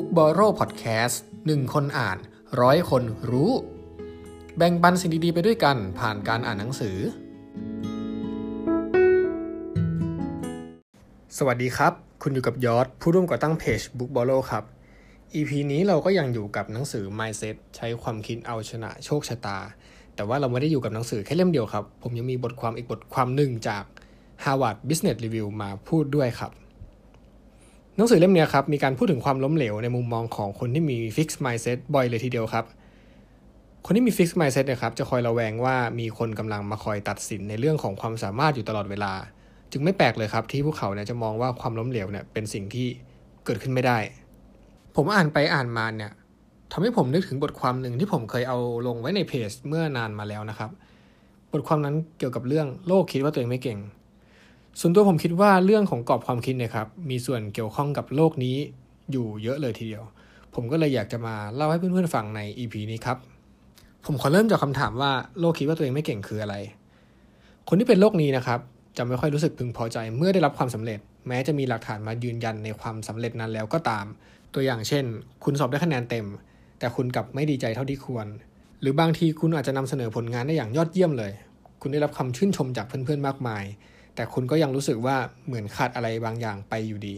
Book b o r r o w Podcast 1คนอ่านร้อยคนรู้ แบ่งปันสิ่งดีๆไปด้วยกันผ่านการอ่านหนังสือ สวัสดีครับ คุณอยู่กับยอดผู้ร่วมก่อตั้งเพจ Book b o r r o w ครับ EP นี้เราก็ยังอยู่กับหนังสือ Mindset ใช้ความคิดเอาชนะโชคชะตา แต่ว่าเราไม่ได้อยู่กับหนังสือแค่เล่มเดียวครับ ผมยังมีบทความอีกบทความหนึ่งจาก Harvard Business Review มาพูดด้วยครับ หนังสือเล่มนี้ครับมีการพูดถึงความล้มเหลวในมุมมองของคนที่มี fixed mindset บ่อยเลยทีเดียวครับ คนที่มี fixed mindset นะครับจะคอยระแวงว่ามีคนกำลังมาคอยตัดสินในเรื่องของความสามารถอยู่ตลอดเวลา จึงไม่แปลกเลยครับที่พวกเขาเนี่ยจะมองว่าความล้มเหลวเนี่ยเป็นสิ่งที่เกิดขึ้นไม่ได้ ผมอ่านไปอ่านมาเนี่ยทำให้ผมนึกถึงบทความหนึ่งที่ผมเคยเอาลงไว้ในเพจเมื่อนานมาแล้วนะครับ บทความนั้นเกี่ยวกับเรื่องโลกคิดว่าตัวเองไม่เก่ง ส่วนตัวผมคิดว่าเรื่องของกรอบความคิดเนี่ยครับมีส่วนเกี่ยวข้องกับโลกนี้อยู่เยอะเลยทีเดียว ผมก็เลยอยากจะมาเล่าให้เพื่อนๆฟังใน EP นี้ครับ ผมขอเริ่มจากคำถามว่าโลกคิดว่าตัวเองไม่เก่งคืออะไร คนที่เป็นโรคนี้นะครับจะไม่ค่อยรู้สึกพึงพอใจเมื่อได้รับความสำเร็จ แม้จะมีหลักฐานมายืนยันในความสำเร็จนั้นแล้วก็ตาม ตัวอย่างเช่น คุณสอบได้คะแนนเต็ม แต่คุณกลับไม่ดีใจเท่าที่ควร หรือบางทีคุณอาจจะนำเสนอผลงานได้อย่างยอดเยี่ยมเลย คุณได้รับคำชื่นชมจากเพื่อนๆมากมาย แต่คุณก็ยังรู้สึกว่าเหมือนขาดอะไรบางอย่างไปอยู่ดี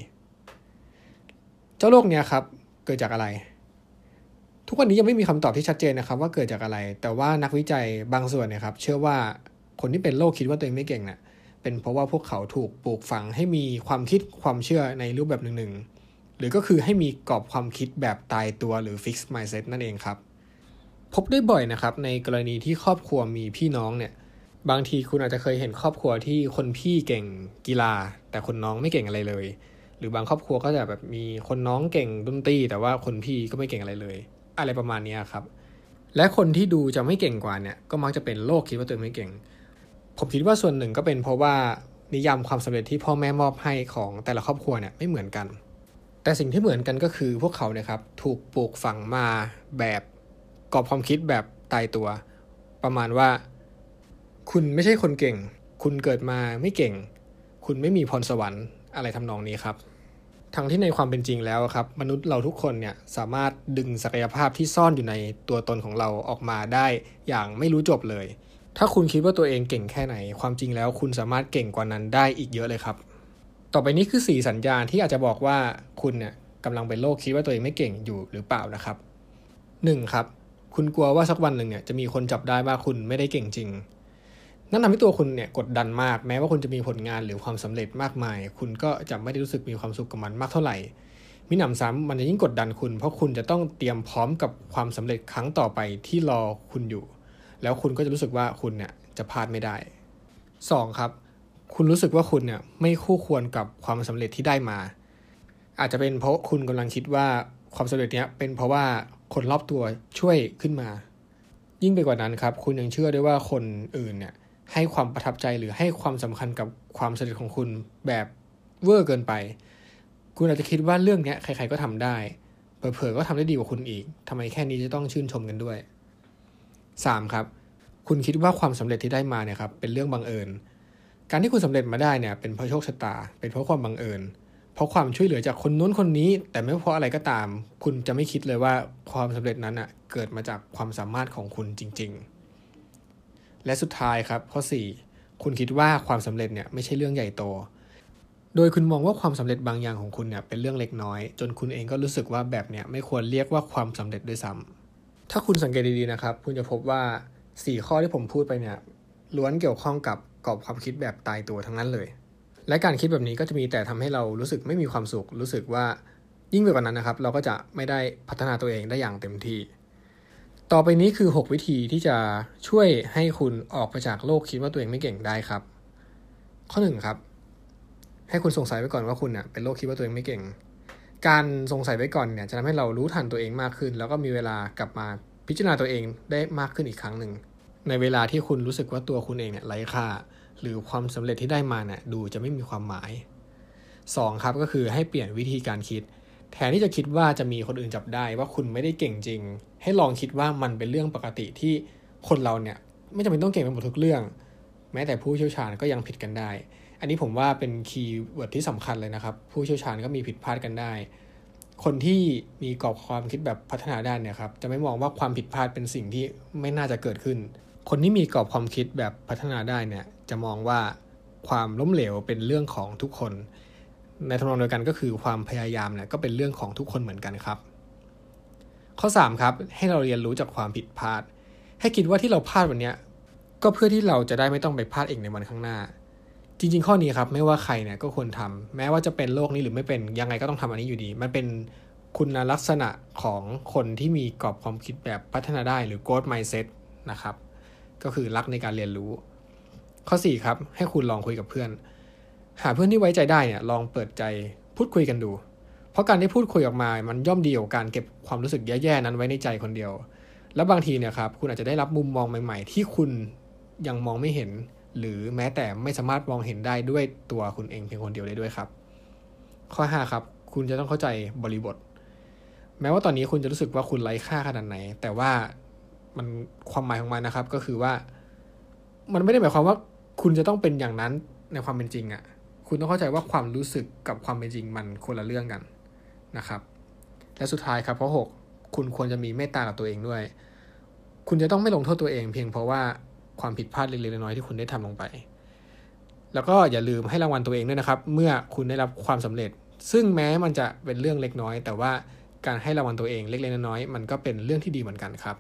เจ้าโรคเนี้ยครับเกิดจากอะไร ทุกวันนี้ยังไม่มีคำตอบที่ชัดเจนนะครับ ว่าเกิดจากอะไร แต่ว่านักวิจัยบางส่วนเนี่ยครับ เชื่อว่าคนที่เป็นโรคคิดว่าตัวเองไม่เก่งเนะ่ยเป็นเพราะว่าพวกเขาถูกปลูกฝังให้มีความคิดความเชื่อในรูปแบบหนึ่งๆ หรือก็คือให้มีกรอบความคิดแบบตายตัวหรือ fixed mindset นั่นเองครับ พบได้บ่อยนะครับในกรณีที่ครอบครัวมีพี่น้องเนี่ย บางทีคุณอาจจะเคยเห็นครอบครัวที่คนพี่เก่งกีฬา แต่คนน้องไม่เก่งอะไรเลย หรือบางครอบครัวก็จะแบบมีคนน้องเก่งดนตรีแต่ว่าคนพี่ก็ไม่เก่งอะไรเลย อะไรประมาณนี้ครับ และคนที่ดูจะไม่เก่งกว่าเนี่ยก็มักจะเป็นโรคคิดว่าตัวเองไม่เก่ง ผมคิดว่าส่วนหนึ่งก็เป็นเพราะว่านิยามความสำเร็จที่พ่อแม่มอบให้ของแต่ละครอบครัวเนี่ยไม่เหมือนกัน แต่สิ่งที่เหมือนกันก็คือพวกเขาเนี่ยครับถูกปลูกฝังมาแบบกรอบความคิดแบบตายตัว ประมาณว่า คุณไม่ใช่คนเก่ง คุณเกิดมาไม่เก่ง คุณไม่มีพรสวรรค์อะไรทำนองนี้ครับ ทั้งที่ในความเป็นจริงแล้วครับ มนุษย์เราทุกคนเนี่ยสามารถดึงศักยภาพที่ซ่อนอยู่ในตัวตนของเราออกมาได้อย่างไม่รู้จบเลย ถ้าคุณคิดว่าตัวเองเก่งแค่ไหน ความจริงแล้วคุณสามารถเก่งกว่านั้นได้อีกเยอะเลยครับ ต่อไปนี้คือสีสัญญาณที่อาจจะบอกว่าคุณเนี่ยกำลังเป็นโรคคิดว่าตัวเองไม่เก่งอยู่หรือเปล่านะครับ 1. ครับ คุณกลัวว่าสักวันหนึ่งเนี่ยจะมีคนจับได้ว่าคุณไม่ได้เก่งจริง นั่นทำให้ตัวคุณเนี่ยกดดันมาก แม้ว่าคุณจะมีผลงานหรือความสำเร็จมากมาย คุณก็จะไม่ได้รู้สึกมีความสุขกับมันมากเท่าไหร่ มิหนำซ้ำมันจะยิ่งกดดันคุณ เพราะคุณจะต้องเตรียมพร้อมกับความสำเร็จครั้งต่อไปที่รอคุณอยู่ แล้วคุณก็จะรู้สึกว่าคุณเนี่ยจะพลาดไม่ได้ 2. ครับ คุณรู้สึกว่าคุณเนี่ยไม่คู่ควรกับความสำเร็จที่ได้มา อาจจะเป็นเพราะคุณกำลังคิดว่าความสำเร็จเนี้ยเป็นเพราะว่าคนรอบตัวช่วยขึ้นมา ยิ่งไปกว่านั้นครับ คุณยังเชื่อด้วยว่าคนอื่นเนี่ย ให้ความประทับใจหรือให้ความสำคัญกับความสำเร็จของคุณแบบเวอร์เกินไป คุณอาจจะคิดว่าเรื่องนี้ใครๆก็ทำได้เผลอๆก็ทำได้ดีกว่าคุณอีกทำไมแค่นี้จะต้องชื่นชมกันด้วย 3. ครับ คุณคิดว่าความสำเร็จที่ได้มาเนี่ยครับเป็นเรื่องบังเอิญ การที่คุณสำเร็จมาได้เนี่ยเป็นเพราะโชคชะตา เป็นเพราะความบังเอิญ เพราะความช่วยเหลือจากคนนู้นคนนี้ แต่ไม่เพราะอะไรก็ตาม คุณจะไม่คิดเลยว่าความสำเร็จนั้นอะเกิดมาจากความสามารถของคุณจริง ๆ และสุดท้ายครับข้อ 4 คุณคิดว่าความสำเร็จเนี่ยไม่ใช่เรื่องใหญ่โต โดยคุณมองว่าความสำเร็จบางอย่างของคุณเนี่ยเป็นเรื่องเล็กน้อย จนคุณเองก็รู้สึกว่าแบบเนี้ยไม่ควรเรียกว่าความสำเร็จด้วยซ้ำถ้าคุณสังเกตดีๆนะครับ คุณจะพบว่า 4 ข้อที่ผมพูดไปเนี่ยล้วนเกี่ยวข้องกับกรอบความคิดแบบตายตัวทั้งนั้นเลย และการคิดแบบนี้ก็จะมีแต่ทำให้เรารู้สึกไม่มีความสุข รู้สึกว่ายิ่งไปกว่านั้นนะครับ เราก็จะไม่ได้พัฒนาตัวเองได้อย่างเต็มที่ ต่อไปนี้คือ 6 วิธีที่จะช่วยให้คุณออกไปจากโลกคิดว่าตัวเองไม่เก่งได้ครับ ข้อ1ครับ ให้คุณสงสัยไว้ก่อนว่าคุณเนี่ยเป็นโรคคิดว่าตัวเองไม่เก่ง การสงสัยไว้ก่อนเนี่ยจะทำให้เรารู้ทันตัวเองมากขึ้น แล้วก็มีเวลากลับมาพิจารณาตัวเองได้มากขึ้นอีกครั้งหนึ่ง ในเวลาที่คุณรู้สึกว่าตัวคุณเองเนี่ยไร้ค่า หรือความสำเร็จที่ได้มาเนี่ยดูจะไม่มีความหมาย 2. ครับก็คือให้เปลี่ยนวิธีการคิด แทนที่จะคิดว่าจะมีคนอื่นจับได้ว่าคุณไม่ได้เก่งจริง ให้ลองคิดว่ามันเป็นเรื่องปกติที่คนเราเนี่ยไม่จำเป็นต้องเก่งไปหมดทุกเรื่อง แม้แต่ผู้เชี่ยวชาญก็ยังผิดกันได้ อันนี้ผมว่าเป็น keyword ที่สำคัญเลยนะครับ ผู้เชี่ยวชาญก็มีผิดพลาดกันได้ คนที่มีกรอบความคิดแบบพัฒนาได้เนี่ยครับจะไม่มองว่าความผิดพลาดเป็นสิ่งที่ไม่น่าจะเกิดขึ้น คนที่มีกรอบความคิดแบบพัฒนาได้เนี่ยจะมองว่าความล้มเหลวเป็นเรื่องของทุกคน ในทำนองเดียวกันก็คือความพยายามเนี่ยก็เป็นเรื่องของทุกคนเหมือนกันครับ ข้อ 3 ครับ ให้เราเรียนรู้จากความผิดพลาด ให้คิดว่าที่เราพลาดวันนี้ก็เพื่อที่เราจะได้ไม่ต้องไปพลาดเอีกในวันข้างหน้า จริง ๆ ข้อนี้ครับไม่ว่าใครเนี่ยก็ควรทำแม้ว่าจะเป็นโรคนี้หรือไม่เป็นยังไงก็ต้องทำอันนี้อยู่ดี มันเป็นคุณลักษณะของคนที่มีกรอบความคิดแบบพัฒนาได้หรือ growth mindset นะครับ ก็คือรักในการเรียนรู้ ข้อ 4 ครับ ให้คุณลองคุยกับเพื่อน หาเพื่อนที่ไว้ใจได้เนี่ยลองเปิดใจพูดคุยกันดู เพราะการที่พูดคุยออกมา มันย่อมดีกว่าการเก็บความรู้สึกแย่ๆนั้นไว้ในใจคนเดียว แล้วบางทีเนี่ยครับคุณอาจจะได้รับมุมมองใหม่ ๆ ที่คุณยังมองไม่เห็น หรือแม้แต่ไม่สามารถมองเห็นได้ด้วยตัวคุณเองเพียงคนเดียวได้ด้วยครับ ข้อ5ครับคุณจะต้องเข้าใจบริบท แม้ว่าตอนนี้คุณจะรู้สึกว่าคุณไร้ค่าขนาดไหน แต่ว่ามันความหมายของมันนะครับ ก็คือว่า มันไม่ได้หมายความว่าคุณจะต้องเป็นอย่างนั้นในความเป็นจริงอะ่ะ คุณต้องเข้าใจว่าความรู้สึกกับความเป็นจริงมันคนละเรื่องกัน นะครับ และสุดท้ายครับข้อ6คุณควรจะมีเมตตากับตัวเองด้วย คุณจะต้องไม่ลงโทษตัวเอง เพียงเพราะว่าความผิดพลาดเล็กๆน้อยๆที่คุณได้ทำลงไป แล้วก็อย่าลืมให้รางวัลตัวเองด้วยนะครับ เมื่อคุณได้รับความสำเร็จ ซึ่งแม้มันจะเป็นเรื่องเล็กน้อย แต่ว่าการให้รางวัลตัวเองเล็กๆน้อยๆมันก็เป็นเรื่องที่ดีเหมือนกันครับ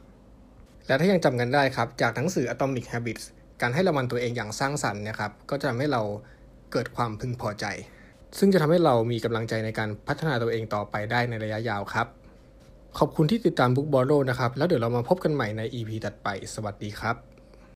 และถ้ายังจำกันได้ครับ จากหนังสือ Atomic Habits การให้รางวัลตัวเองอย่างสร้างสรรค์นะครับ ก็จะทำให้เราเกิดความพึงพอใจ ซึ่งจะทำให้เรามีกำลังใจในการพัฒนาตัวเองต่อไปได้ในระยะยาวครับ ขอบคุณที่ติดตาม Book b o r r o w นะครับ แล้วเดี๋ยวเรามาพบกันใหม่ใน EP ถัดไป สวัสดีครับ